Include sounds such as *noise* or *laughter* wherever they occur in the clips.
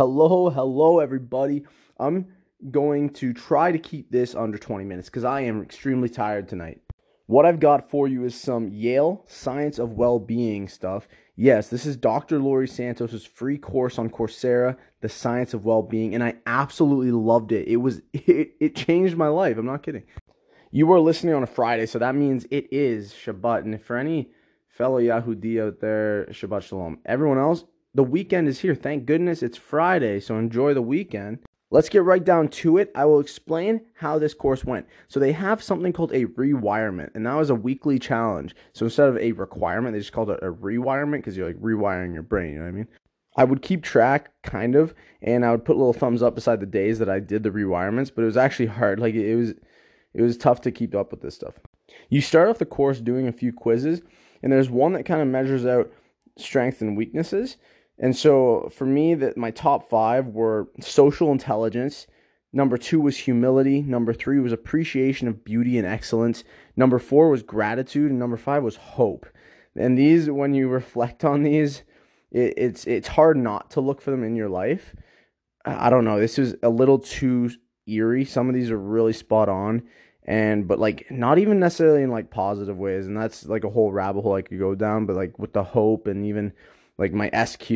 Hello, hello, everybody. I'm going to try to keep this under 20 minutes because I am extremely tired tonight. What I've got for you is some Yale Science of Well-Being stuff. Yes, this is Dr. Laurie Santos's free course on Coursera, The Science of Well-Being, and I absolutely loved it. It was *laughs* it, it changed my life. I'm not kidding. You are listening on a Friday, so that means it is Shabbat. And for any fellow Yahudi out there, Shabbat Shalom. Everyone else, the weekend is here. Thank goodness it's Friday, so enjoy the weekend. Let's get right down to it. I will explain how this course went. So they have something called a rewirement, and that was a weekly challenge. So instead of a requirement, they just called it a rewirement because you're like rewiring your brain. You know what I mean? I would keep track, kind of, and I would put little thumbs up beside the days that I did the rewirements. But it was actually hard. Like it was, it was tough to keep up with this stuff. You start off the course doing a few quizzes, and there's one that kind of measures out strengths and weaknesses. And so for me, that my top five were social intelligence. Number two was humility. Number three was appreciation of beauty and excellence. Number four was gratitude, and number five was hope. And these, when you reflect on these, it, it's it's hard not to look for them in your life. I don't know. This is a little too eerie. Some of these are really spot on, and but like not even necessarily in like positive ways. And that's like a whole rabbit hole I could go down. But like with the hope and even like my SQ.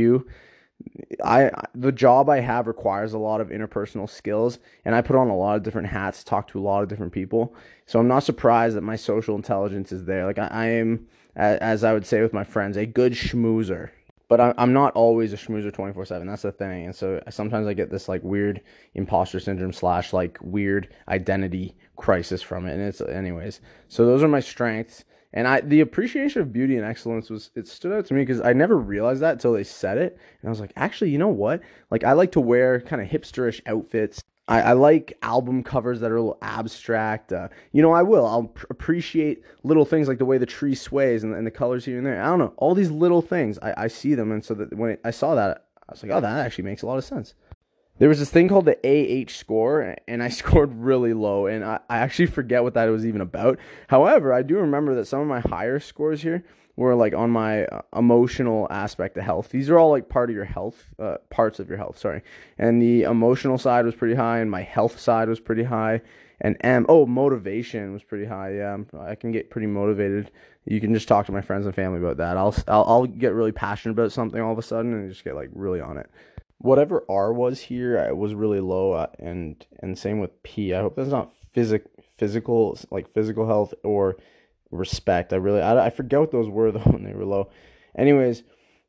I the job I have requires a lot of interpersonal skills and I put on a lot of different hats, talk to a lot of different people. So I'm not surprised that my social intelligence is there. Like I, I am as I would say with my friends, a good schmoozer. But I, I'm not always a schmoozer 24 7. That's the thing. And so sometimes I get this like weird imposter syndrome slash like weird identity crisis from it. And it's, anyways. So those are my strengths. And I the appreciation of beauty and excellence was it stood out to me because I never realized that until they said it. And I was like, actually, you know what? Like I like to wear kind of hipsterish outfits. I, I like album covers that are a little abstract. Uh, you know, I will. I'll pr- appreciate little things like the way the tree sways and, and, the colors here and there. I don't know. All these little things, I, I see them. And so that when I saw that, I was like, oh, that actually makes a lot of sense there was this thing called the AH score, and I *laughs* scored really low, and I, I actually forget what that was even about. However, I do remember that some of my higher scores here were like on my uh, emotional aspect of health. These are all like part of your health, uh, parts of your health, sorry. And the emotional side was pretty high, and my health side was pretty high. And M, oh, motivation was pretty high. Yeah, I can get pretty motivated. You can just talk to my friends and family about that. I'll, I'll, I'll get really passionate about something all of a sudden and just get like really on it whatever R was here I was really low uh, and and same with P. I hope that's not physic physical like physical health or respect. I really I, I forget what those were *laughs* though when they were low. Anyways,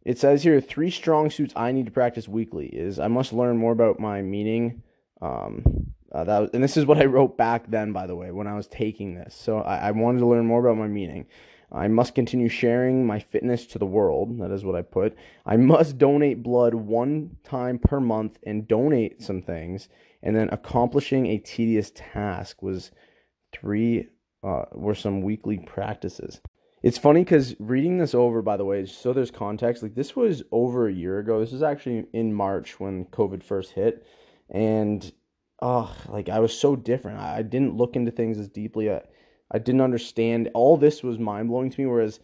it says here three strong suits I need to practice weekly is I must learn more about my meaning. Um, uh, that was, and this is what I wrote back then, by the way, when I was taking this. So I, I wanted to learn more about my meaning. I must continue sharing my fitness to the world. That is what I put. I must donate blood one time per month and donate some things. And then accomplishing a tedious task was three, uh, were some weekly practices. It's funny because reading this over, by the way, so there's context. Like this was over a year ago. This was actually in March when COVID first hit, and oh, like I was so different. I, didn't look into things as deeply. I, I didn't understand. All this was mind blowing to me. Whereas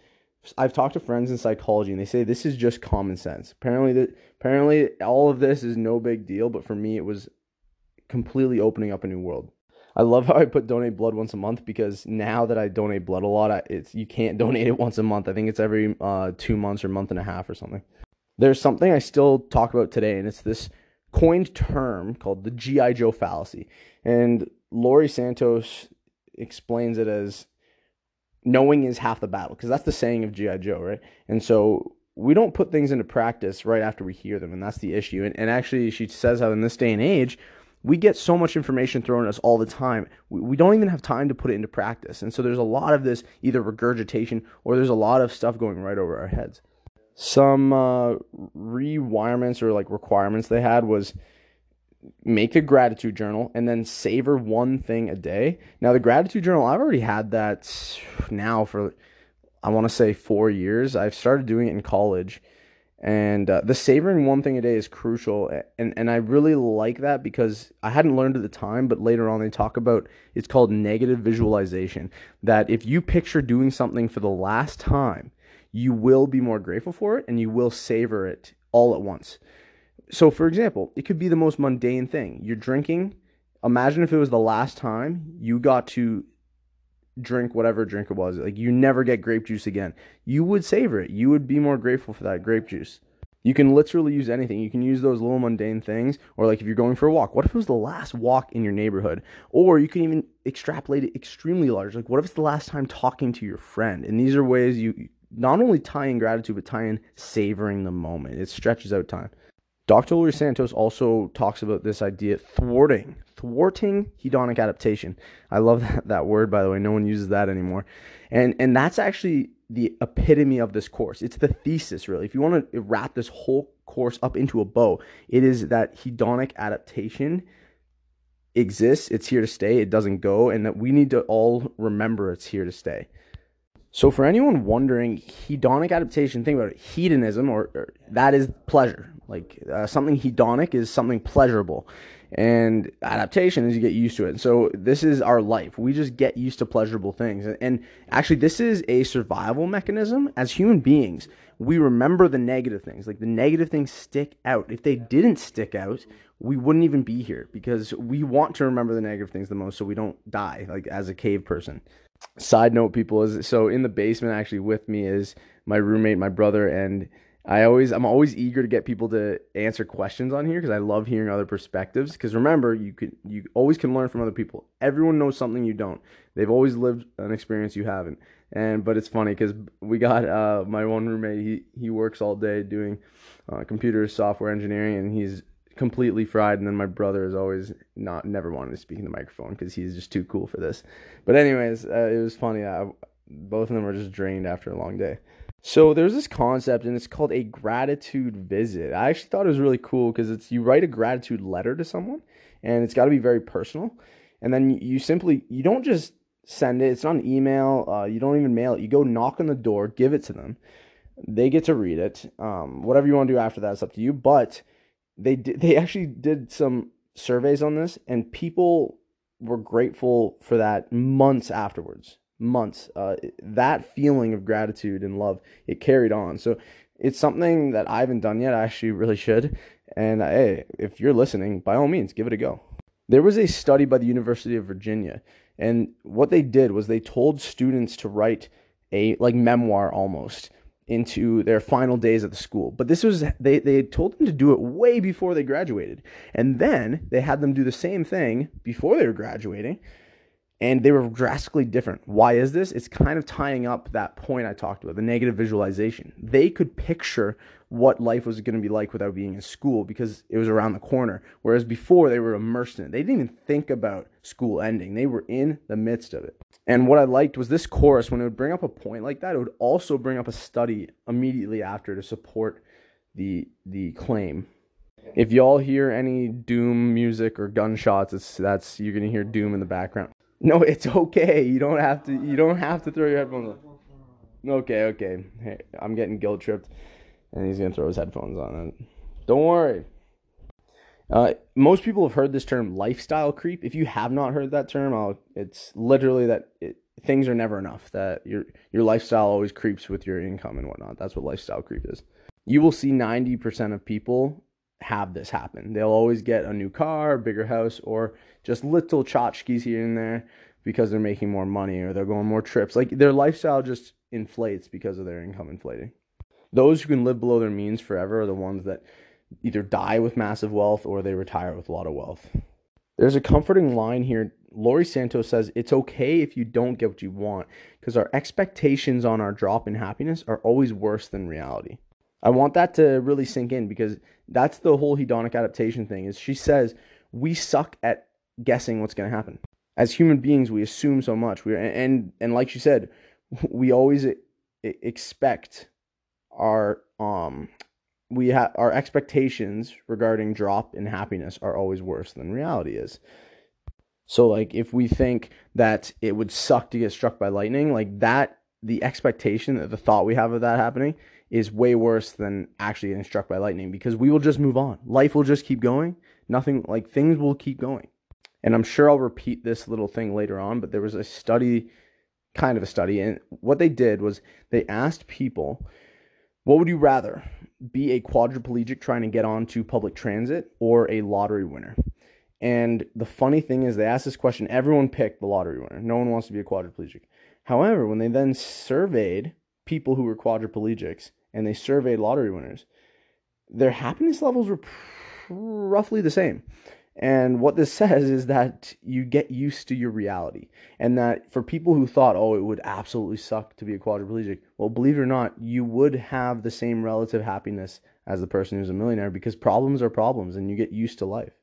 I've talked to friends in psychology and they say this is just common sense. Apparently, apparently all of this is no big deal. But for me, it was completely opening up a new world. I love how I put donate blood once a month because now that I donate blood a lot, I, it's you can't *laughs* donate it once a month. I think it's every uh, two months or month and a half or something. There's something I still talk about today, and it's this coined term called the GI Joe fallacy. And Laurie Santos explains it as knowing is half the battle because that's the saying of GI Joe, right? And so we don't put things into practice right after we hear them, and that's the issue. And, and actually, she says how in this day and age, we get so much information thrown at us all the time. We, we don't even have time to put it into practice. And so there's a lot of this either regurgitation or there's a lot of stuff going right over our heads. Some uh, rewirements or like requirements they had was make a gratitude journal and then savor one thing a day. Now, the gratitude journal, I've already had that now for, I want to say, four years. I've started doing it in college. And uh, the savoring one thing a day is crucial. And, and I really like that because I hadn't learned at the time, but later on they talk about it's called negative visualization. That if you picture doing something for the last time, you will be more grateful for it and you will savor it all at once so, for example, it could be the most mundane thing. You're drinking. Imagine if it was the last time you got to drink whatever drink it was. Like you never get grape juice again. You would savor it. You would be more grateful for that grape juice. You can literally use anything. You can use those little mundane things, or like if you're going for a walk, what if it was the last walk in your neighborhood? Or you can even extrapolate it extremely large. Like, what if it's the last time talking to your friend? And these are ways you not only tie in gratitude, but tie in savoring the moment. It stretches out time. Dr. Laurie Santos also talks about this idea thwarting, thwarting hedonic adaptation. I love *laughs* that, that word, by the way. No one uses that anymore. And, and that's actually the epitome of this course. It's the thesis, really. If you want to wrap this whole course up into a bow, it is that hedonic adaptation exists, it's here to stay, it doesn't go, and that we need to all remember it's here to stay. So, for anyone wondering, hedonic adaptation, think about it. Hedonism, or, or that is pleasure. Like uh, something hedonic is something pleasurable, and adaptation is you get used to it. So, this is our life. We just get used to pleasurable things. And, and actually, this is a survival mechanism. As human beings, we remember the negative things. Like the negative things stick out. If they didn't stick out, we wouldn't even be here because we want to remember the negative things the most so we don't die, like as a cave person side note people is so in the basement actually with me is my roommate my brother and i always i'm always eager to get people to answer questions on here because i love hearing other perspectives. Because remember you can you always can learn from other people. Everyone knows something you don't. They've always lived an experience you haven't. And but it's funny because we got uh, my one roommate he he works all day doing uh, computer software engineering and he's completely fried and then my brother is always not never wanted to speak in the microphone because he's just too cool for this. But anyways uh, it was funny I, both of them were just drained after a long day. So there's this concept and it's called a gratitude visit. I actually thought it was really cool because it's you write a gratitude letter to someone and it's got to be very personal. And then you simply you don't just send it it's not an email uh, you don't even mail it. You go knock on the door give it to them. They get to read it. Um, whatever you want to do after that is up to you. But they did, they actually did some surveys on this, and people were grateful for that months afterwards. Months. Uh, that feeling of gratitude and love it carried on. So it's something that I haven't done yet. I actually really should. And hey, if you're listening, by all means, give it a go. There was a study by the University of Virginia, and what they did was they told students to write a like memoir almost into their final days at the school. But this was they they told them to do it way before they graduated. And then they had them do the same thing before they were graduating and they were drastically different. Why is this? It's kind of tying up that point I talked about, the negative visualization. They could picture what life was going to be like without being in school because it was around the corner. Whereas before they were immersed in it. They didn't even think about school ending. They were in the midst of it. And what I liked was this chorus, when it would bring up a point like that, it would also bring up a study immediately after to support the the claim. If y'all hear any doom music or gunshots, it's that's you're gonna hear doom in the background. No, it's okay. You don't have to. You don't have to throw your headphones on. Okay, okay. Hey, I'm getting guilt tripped, and he's gonna throw his headphones on. Don't worry. Uh, most people have heard this term lifestyle creep. If you have not heard that term, I'll, it's literally that it, things are never enough. That your your lifestyle always creeps with your income and whatnot. That's what lifestyle creep is. You will see ninety percent of people have this happen. They'll always get a new car, bigger house, or just little tchotchkes here and there because they're making more money or they're going more trips. Like their lifestyle just inflates because of their income inflating. Those who can live below their means forever are the ones that either die with massive wealth or they retire with a lot of wealth. There's a comforting line here. Laurie Santos says it's okay if you don't get what you want because our expectations on our drop in happiness are always worse than reality. I want that to really sink in because that's the whole hedonic adaptation thing. Is she says we suck at guessing what's going to happen. As human beings, we assume so much. We and and like she said, *laughs* we always expect our um we have our expectations regarding drop in happiness are always worse than reality is. So like if we think that it would suck to get struck by lightning, like that the expectation that the thought we have of that happening is way worse than actually getting struck by lightning because we will just move on. Life will just keep going. Nothing like things will keep going. And I'm sure I'll repeat this little thing later on, but there was a study, kind of a study, and what they did was they asked people, what would you rather? be a quadriplegic trying to get onto public transit or a lottery winner. And the funny thing is, they asked this question, everyone picked the lottery winner. No one wants to be a quadriplegic. However, when they then surveyed people who were quadriplegics and they surveyed lottery winners, their happiness levels were roughly the same. And what this *laughs* says is that you get used to your reality. And that for people who thought, oh, it would absolutely suck to be a quadriplegic, well, believe it or not, you would have the same relative happiness as the person who's a millionaire because problems are problems and you get used to life.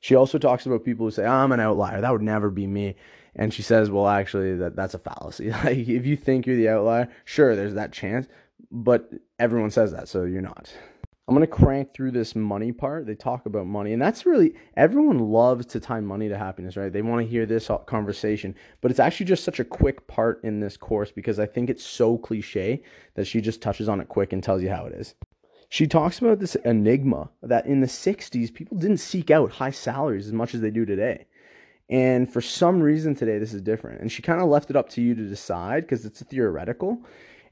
She also talks about people who say, I'm an outlier. That would never be me. And she says, well, actually, that, that's a fallacy. *laughs* Like, if you think you're the outlier, sure, there's that chance, but everyone says that, so you're not. I'm to crank through this money part. They talk about money, and that's really everyone loves to tie money to happiness, right? They want to hear this conversation, but it's actually just such a quick part in this course because I think it's so cliche that she just touches on it quick and tells you how it is. She talks about this enigma that in the 60s, people didn't seek out high salaries as much as they do today. And for some reason today, this is different. And she kind of left it up to you to decide because it's theoretical.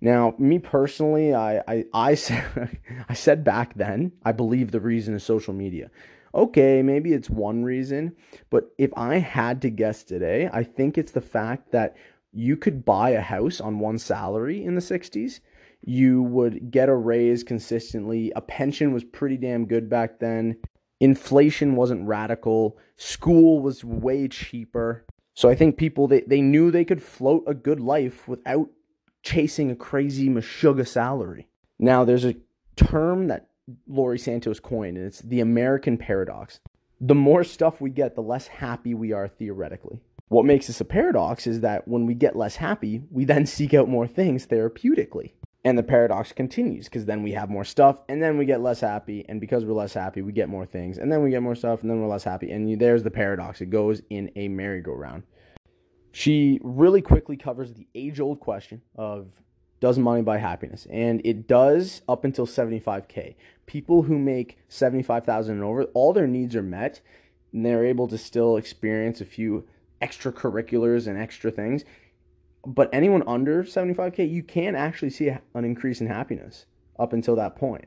Now, me personally, I, I, I, *laughs* said, I said back then, I believe the reason is social media. Okay, maybe it's one reason, but if I had to guess today, I think it's the fact that you could buy a house on one salary in the 60s. You would get a raise consistently. A pension was pretty damn good back then. Inflation wasn't radical. School was way cheaper. So I think people they, they knew they could float a good life without chasing a crazy Meshuggah salary. Now, there's a term that Laurie Santos coined, and it's the American paradox. The more stuff we get, the less happy we are theoretically. What makes this a paradox is that when we get less happy, we then seek out more things therapeutically. And the paradox continues because then we have more stuff and then we get less happy. And because we're less happy, we get more things and then we get more stuff and then we're less happy. And there's the paradox. It goes in a merry-go-round. She really quickly covers the age old question of does money buy happiness? And it does up until 75K. People who make 75,000 and over, all their needs are met and they're able to still experience a few extracurriculars and extra things. But anyone under 75K, you can actually see an increase in happiness up until that point,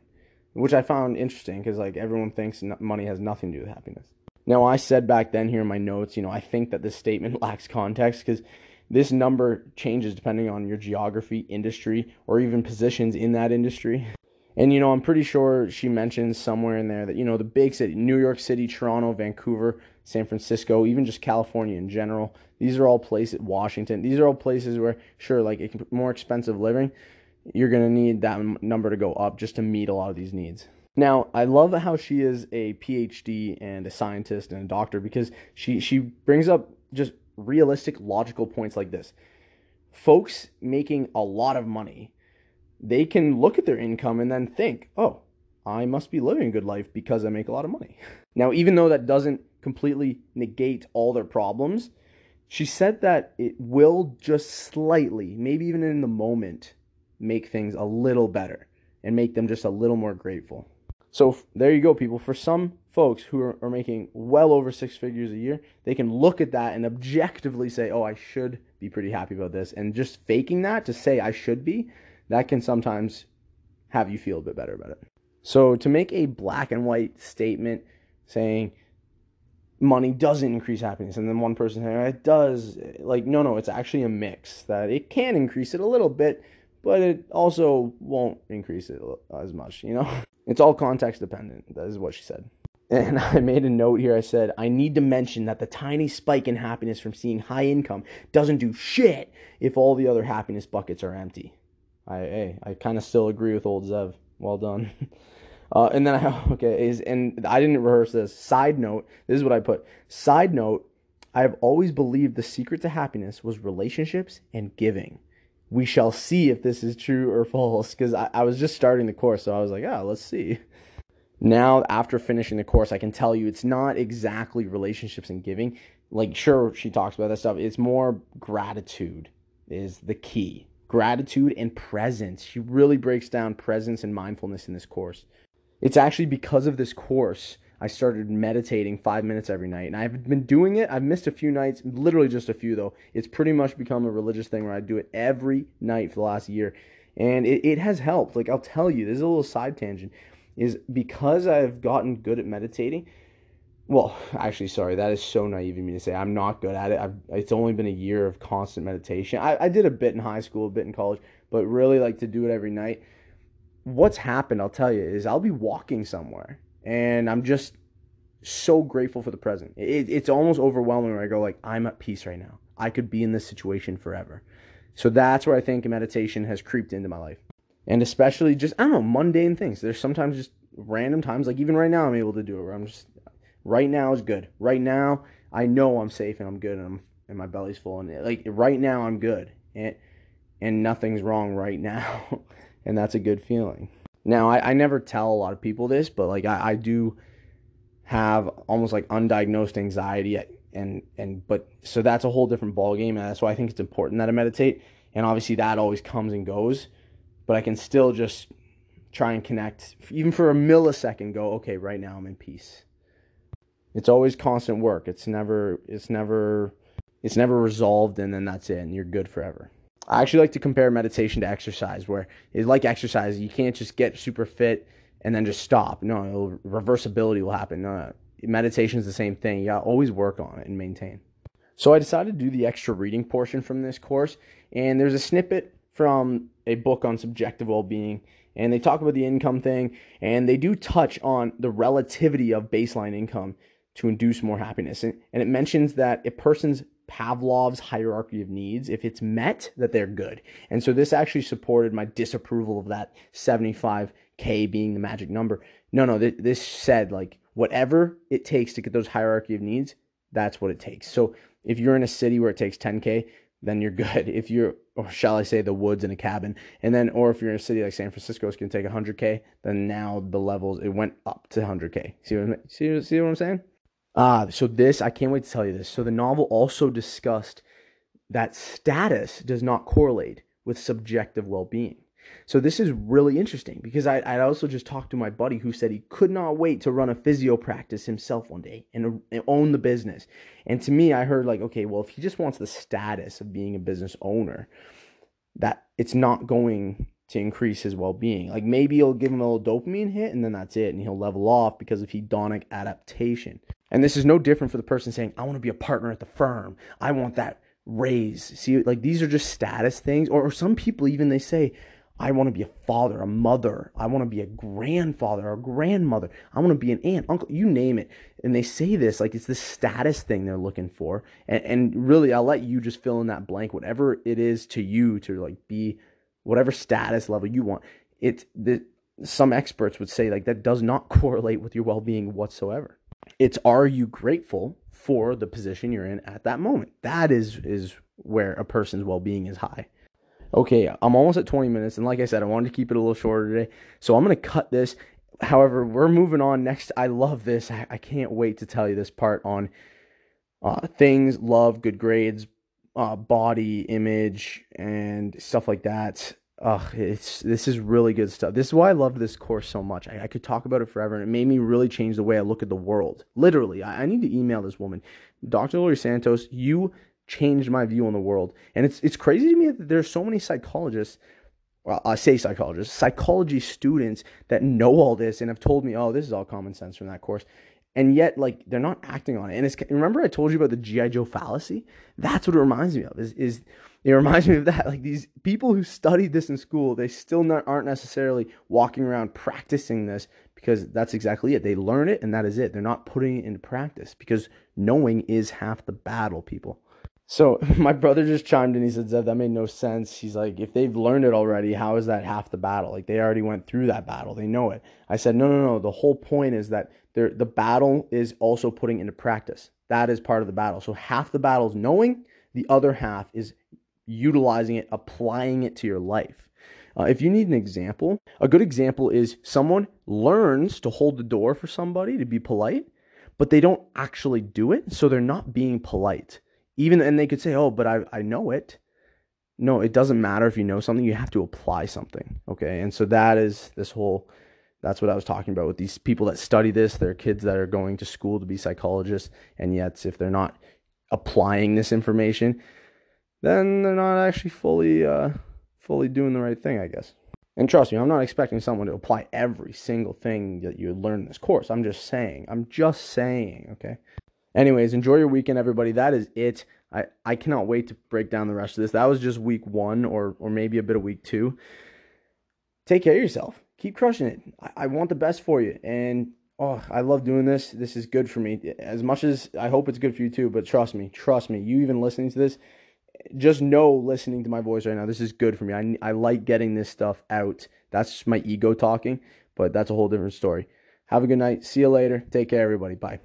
which I found interesting because like everyone thinks money has nothing to do with happiness. Now, I said back then here in my notes, you know, I think that this statement *laughs* lacks context because this number changes depending on your geography, industry, or even positions in that industry. *laughs* And, you know, I'm pretty sure she mentions somewhere in there that, you know, the big city, New York City, Toronto, Vancouver, San Francisco, even just California in general, these are all places, Washington, these are all places where, sure, like more expensive living, you're going to need that number to go up just to meet a lot of these needs. Now, I love how she is a PhD and a scientist and a doctor because she she brings up just realistic logical points like this. Folks making a lot of money, they can look at their income and then think, "Oh, I must be living a good life because I make a lot of money." *laughs* Now, even though that doesn't completely negate all their problems, she said that it will just slightly, maybe even in the moment, make things a little better and make them just a little more grateful. So there you go, people. For some folks who are, are, making well over six figures a year, they can look at that and objectively say, oh, I should be pretty happy about this. And just faking that to say I should be, that can sometimes have you feel a bit better about it. So to make a black and white statement saying money doesn't increase happiness, and then one person saying it does, like, no, no, it's actually a mix that it can increase it a little bit, but it also won't increase it as much, you know? *laughs* It's all context dependent. That is what she said. And *laughs* I made a note here. I said, I need to mention that the tiny spike in happiness from seeing high income doesn't do shit if all the other happiness buckets are empty. I, hey, I kind of still agree with old Zev. Well done. *laughs* Uh, and then I, *laughs* okay, is, and I didn't rehearse this. Side note, this is what I put. Side note, I have always believed the secret to happiness was relationships and giving we shall see if this is true or false because I, I, was just starting the course so i was like oh let's see. Now after finishing the course i can tell you it's not exactly relationships and giving. Like sure she talks about that stuff. It's more gratitude is the key. Gratitude and presence. She really breaks down presence and mindfulness in this course. It's actually because of this course I started meditating five minutes every night. And I've been doing it. I've missed a few nights, literally just a few though. It's pretty much become a religious thing where I do it every night for the last year. And it, it has helped. Like, I'll tell you, this is a little side tangent, is because I've gotten good at meditating. Well, actually, sorry, that is so naive of me to say. I'm not good at it. I've, it's only been a year of constant meditation. I, I did a bit in high school, a bit in college, but really like to do it every night. What's happened, I'll tell you, is I'll be walking somewhere and I'm just so grateful for the present. It, it's almost overwhelming where I go like, I'm at peace right now. I could be in this situation forever. So that's where I think meditation has creeped into my life. And especially just, I don't know, mundane things. There's sometimes just random times, like even right now, I'm able to do it where I'm just, right now is good. Right now, I know I'm safe and I'm good and I'm, and my belly's full. And like right now, I'm good. And, and nothing's wrong right now. *laughs* and that's a good feeling. Now, I, I never tell a lot of people this, but like I, I do have almost like undiagnosed anxiety and and but so that's a whole different ball game and that's why I think it's important that I meditate and obviously that always comes and goes but I can still just try and connect even for a millisecond go okay right now I'm in peace. It's always constant work. It's never it's never it's never resolved and then that's it and you're good forever I actually like to compare meditation to exercise where it's like exercise you can't just get super fit and then just stop. No, reversibility will happen. No, meditation is the same thing. You always work on it and maintain. So I decided to do the extra reading portion from this course, and there's a snippet from a book on subjective well-being, and they talk about the income thing, and they do touch on the relativity of baseline income to induce more happiness, and, and it mentions that a person's Pavlov's hierarchy of needs, if it's met, that they're good. And so this actually supported my disapproval of that 75 K being the magic number. No, no, th- this said like whatever it takes to get those hierarchy of needs, that's what it takes. So if you're in a city where it takes 10K, then you're good. *laughs* If you're, or shall I say, the woods in a cabin, and then, or if you're in a city like San Francisco, it's going to take 100K, then now the levels, it went up to 100K. See what, see, see what I'm saying? Ah, so this, I can't wait to tell you this. So the novel also discussed that status does not correlate with subjective well being. So this is really interesting because I, I also just talked to my buddy who said he could not wait to run a physio practice himself one day and, and own the business. And to me, I heard like, okay, well, if he just wants the status of being a business owner, that it's not going to increase his well-being. Like maybe it'll give him a little dopamine hit and then that's it and he'll level off because of hedonic adaptation. And this is no different for the person saying, I want to be a partner at the firm. I want that raise. See, like these are just status things. Or, or some people even they say, I want to be a father, a mother. I want to be a grandfather, a grandmother. I want to be an aunt, uncle, you name it. And they say this like it's the status thing they're looking for. And, and really, I'll let you just fill in that blank, whatever it is to you to like be whatever status level you want. It the some experts would say like that does not *laughs* correlate with your well-being whatsoever. It's are you grateful for the position you're in at that moment? That is is where a person's well-being is high. Okay, I'm almost at 20 minutes, and like I said, I wanted to keep it a little shorter today, so I'm gonna cut this. However, we're moving on next. I love this. I, I can't wait to tell you this part on uh, things, love, good grades, uh, body image, and stuff like that. Ugh, it's this is really good stuff. This is why I love this course so much. I, I, could talk about it forever, and it made me really change the way I look at the world. Literally, I, I need to email this woman, Dr. Laurie Santos. You changed my view on the world. And it's it's crazy to me that there's so many psychologists, well, I say psychologists, psychology students that know all this and have told me, oh, this is all common sense from that course. And yet, like, they're not acting on it. And it's remember I told you about the GI Joe fallacy. That's what it reminds me of. Is is it reminds me of that. Like these people who studied this in school, they still not, aren't necessarily walking around practicing this because that's exactly it. They learn it and that is it. They're not putting it into practice because knowing is half the battle, people. So *laughs* my brother just chimed in. He said, Zev, that made no sense. He's like, if they've learned it already, how is that half the battle? Like they already went through that battle. They know it. I said, no, no, no. The whole point is that the battle is also putting into practice. That is part of the battle. So half the battle is knowing, the other half is utilizing it, applying it to your life. Uh, if you need an example, a good example is someone learns to hold the door for somebody to be polite, but they don't actually do it. So they're not being polite even and they could say, "Oh, but I I know it." No, it doesn't matter if you know something. You have to apply something. Okay, and so that is this whole. That's what I was talking about with these people that study this. They're kids that are going to school to be psychologists, and yet if they're not applying this information, then they're not actually fully uh, fully doing the right thing, I guess. And trust me, I'm not expecting someone to apply every single thing that you learn in this course. I'm just saying. I'm just saying, okay? Anyways, enjoy your weekend, everybody. That is it. I, I cannot wait to break down the rest of this. That was just week one or or maybe a bit of week two. Take care of yourself. Keep crushing it. I, I want the best for you. And oh, I love doing this. This is good for me. As much as I hope it's good for you too, but trust me, trust me, you even listening to this, just know listening to my voice right now, this is good for me. I, I like getting this stuff out. That's my ego talking, but that's a whole different story. Have a good night. See you later. Take care, everybody. Bye.